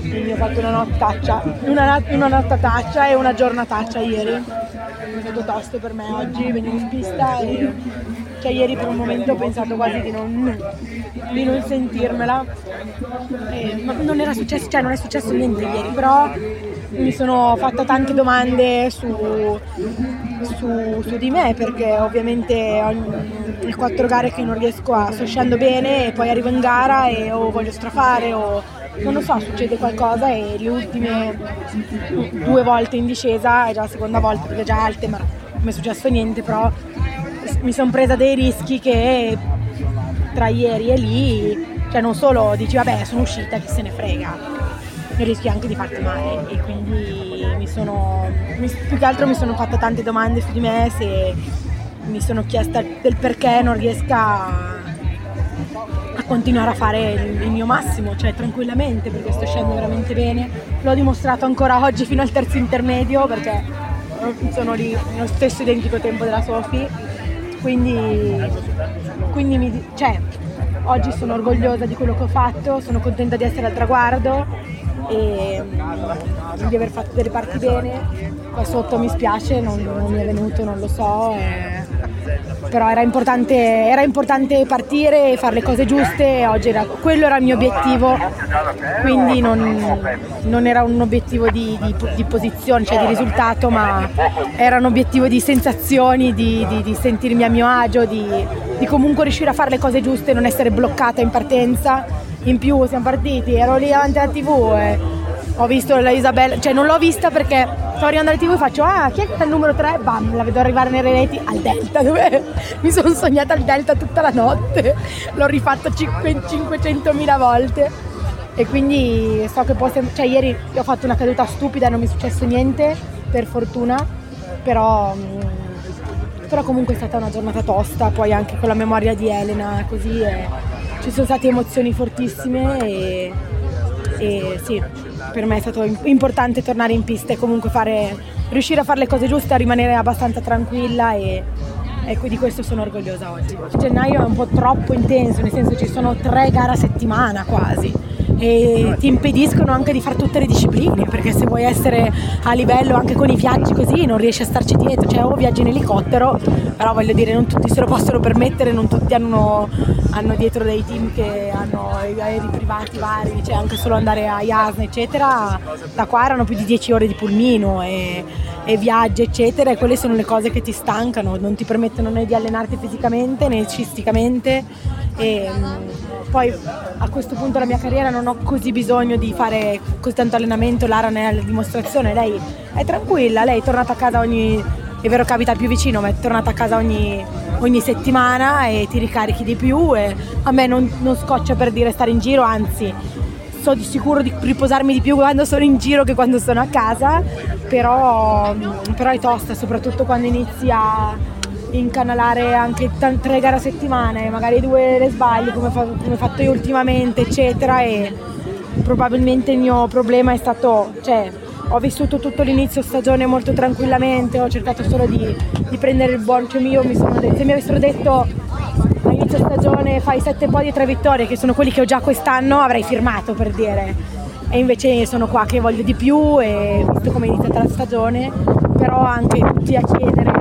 quindi ho fatto una nottaccia, una, una nottataccia e una giornataccia ieri. È stato tosto per me oggi, venire in pista e cioè ieri per un momento ho pensato quasi di non, di non sentirmela. E, ma non era successo, cioè non è successo niente ieri, però mi sono fatta tante domande su, su, su di me perché ovviamente ho le quattro gare che non riesco a sto scendo bene e poi arrivo in gara e o voglio strafare o non lo so, succede qualcosa e le ultime due volte in discesa, è già la seconda volta perché già alte ma non è successo niente, però mi sono presa dei rischi che tra ieri e lì, cioè non solo dici vabbè sono uscita, chi se ne frega, rischi anche di farti male e quindi mi sono, più che altro mi sono fatta tante domande su di me se mi sono chiesta del perché non riesca continuare a fare il, mio massimo, cioè tranquillamente perché sto scendendo veramente bene, l'ho dimostrato ancora oggi fino al terzo intermedio perché sono lì nello stesso identico tempo della Sofi, quindi, quindi mi, cioè, oggi sono orgogliosa di quello che ho fatto, sono contenta di essere al traguardo e di aver fatto delle parti bene. Qua sotto mi spiace, non, non mi è venuto, non lo so. Eh, però era importante, era importante, partire e fare le cose giuste oggi era, quello era il mio obiettivo. Quindi non, non era un obiettivo di, di, di, posizione cioè di risultato ma era un obiettivo di sensazioni di, di sentirmi a mio agio di, comunque riuscire a fare le cose giuste e non essere bloccata in partenza. In più siamo partiti, ero lì davanti alla tv e ho visto la Isabella, cioè non l'ho vista perché stavo arrivando alla tv e faccio ah chi è che è il numero 3? Bam, la vedo arrivare nelle reti al Delta dove mi sono sognata al Delta tutta la notte, l'ho rifatto 500.000 volte e quindi so che sembrare, cioè ieri ho fatto una caduta stupida, non mi è successo niente per fortuna, però, però comunque è stata una giornata tosta, poi anche con la memoria di Elena così. E, ci sono state emozioni fortissime e, e sì, per me è stato importante tornare in pista e comunque fare, riuscire a fare le cose giuste, a rimanere abbastanza tranquilla e, e di questo sono orgogliosa oggi. Gennaio è un po' troppo intenso, nel senso ci sono tre gare a settimana quasi e ti impediscono anche di fare tutte le discipline perché se vuoi essere a livello anche con i viaggi così non riesci a starci dietro, cioè o viaggi in elicottero, però voglio dire non tutti se lo possono permettere, non tutti hanno, hanno dietro dei team che hanno aerei privati vari, cioè anche solo andare a Jasna eccetera, da qua erano più di 10 ore di pulmino e, e viaggi eccetera e quelle sono le cose che ti stancano, non ti permettono né di allenarti fisicamente né cisticamente e poi a questo punto della mia carriera non ho così bisogno di fare così tanto allenamento, Lara ne è la dimostrazione, lei è tranquilla, lei è tornata a casa ogni, è vero che abita più vicino, ma è tornata a casa ogni, ogni settimana e ti ricarichi di più e a me non, non scoccia per dire stare in giro, anzi so di sicuro di riposarmi di più quando sono in giro che quando sono a casa, però, però è tosta, soprattutto quando inizi a incanalare anche t- tre gare a settimana magari due le sbagli come, fa- ho fatto io ultimamente eccetera e probabilmente il mio problema è stato cioè ho vissuto tutto l'inizio stagione molto tranquillamente ho cercato solo di, di prendere il buon cioè io mi detto, se mi avessero detto all'inizio stagione fai sette podi e tre vittorie che sono quelli che ho già quest'anno avrei firmato per dire. E invece sono qua che voglio di più e visto come è iniziata la stagione però anche tutti a chiedere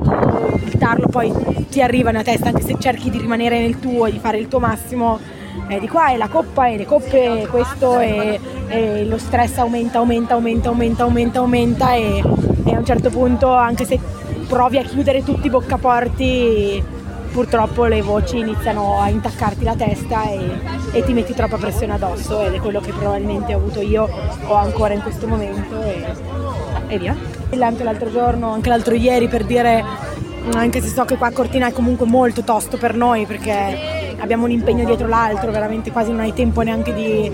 il tarlo poi ti arriva nella testa anche se cerchi di rimanere nel tuo e di fare il tuo massimo eh, di qua è la coppa e le coppe e questo e, e, lo stress aumenta aumenta aumenta aumenta aumenta aumenta e, e a un certo punto anche se provi a chiudere tutti i boccaporti purtroppo le voci iniziano a intaccarti la testa e, e, ti metti troppa pressione addosso ed è quello che probabilmente ho avuto io o ancora in questo momento e, e via. Anche l'altro giorno, anche l'altro ieri per dire, anche se so che qua a Cortina è comunque molto tosto per noi perché abbiamo un impegno dietro l'altro, veramente quasi non hai tempo neanche di,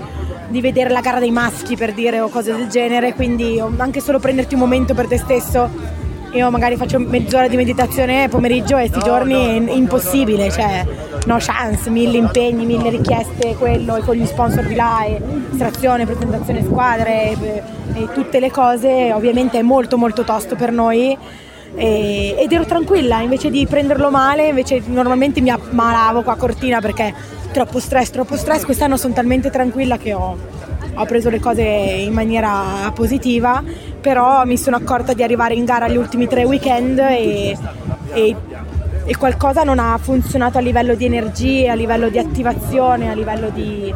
di vedere la gara dei maschi per dire o cose del genere, quindi anche solo prenderti un momento per te stesso io magari faccio mezz'ora di meditazione pomeriggio e questi giorni è impossibile, cioè no chance, mille impegni, mille richieste, quello e con gli sponsor di là, e estrazione, presentazione squadre e, e tutte le cose, ovviamente è molto molto tosto per noi. E, ed ero tranquilla invece di prenderlo male invece normalmente mi ammalavo qua a Cortina perché troppo stress troppo stress. Quest'anno sono talmente tranquilla che ho ho preso le cose in maniera positiva, però mi sono accorta di arrivare in gara gli ultimi tre weekend e, e, e qualcosa non ha funzionato a livello di energie, a livello di attivazione, a livello di...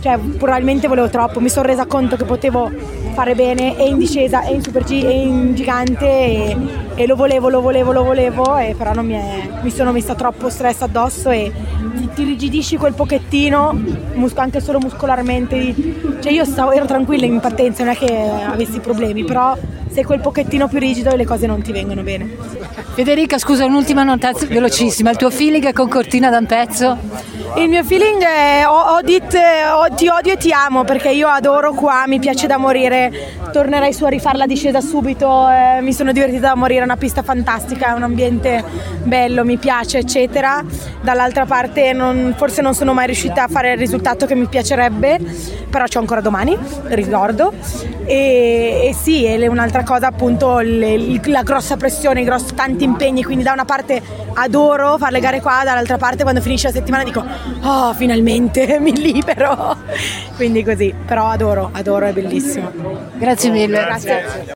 cioè probabilmente volevo troppo, mi sono resa conto che potevo fare bene e in discesa e in super G e in gigante e, e lo volevo, lo volevo, lo volevo e però non mi, è, mi sono messa troppo stress addosso e ti, ti rigidisci quel pochettino, mus- anche solo muscolarmente, cioè io stavo, ero tranquilla in partenza, non è che avessi problemi, però sei quel pochettino più rigido e le cose non ti vengono bene. Federica, scusa, un'ultima nota velocissima, il tuo feeling con Cortina da un pezzo? Il mio feeling è Odit, ti odio e ti amo perché io adoro qua, mi piace da morire, tornerei su a rifare la discesa subito, eh, mi sono divertita da morire, è una pista fantastica, è un ambiente bello, mi piace eccetera. Dall'altra parte non, forse non sono mai riuscita a fare il risultato che mi piacerebbe, però c'ho ancora domani, ricordo. E, e sì, è un'altra cosa appunto le, la grossa pressione, i grossi, tanti impegni, quindi da una parte adoro fare le gare qua, dall'altra parte quando finisce la settimana dico oh finalmente mi libero, quindi così, però adoro, adoro, è bellissimo. Grazie mille. Grazie.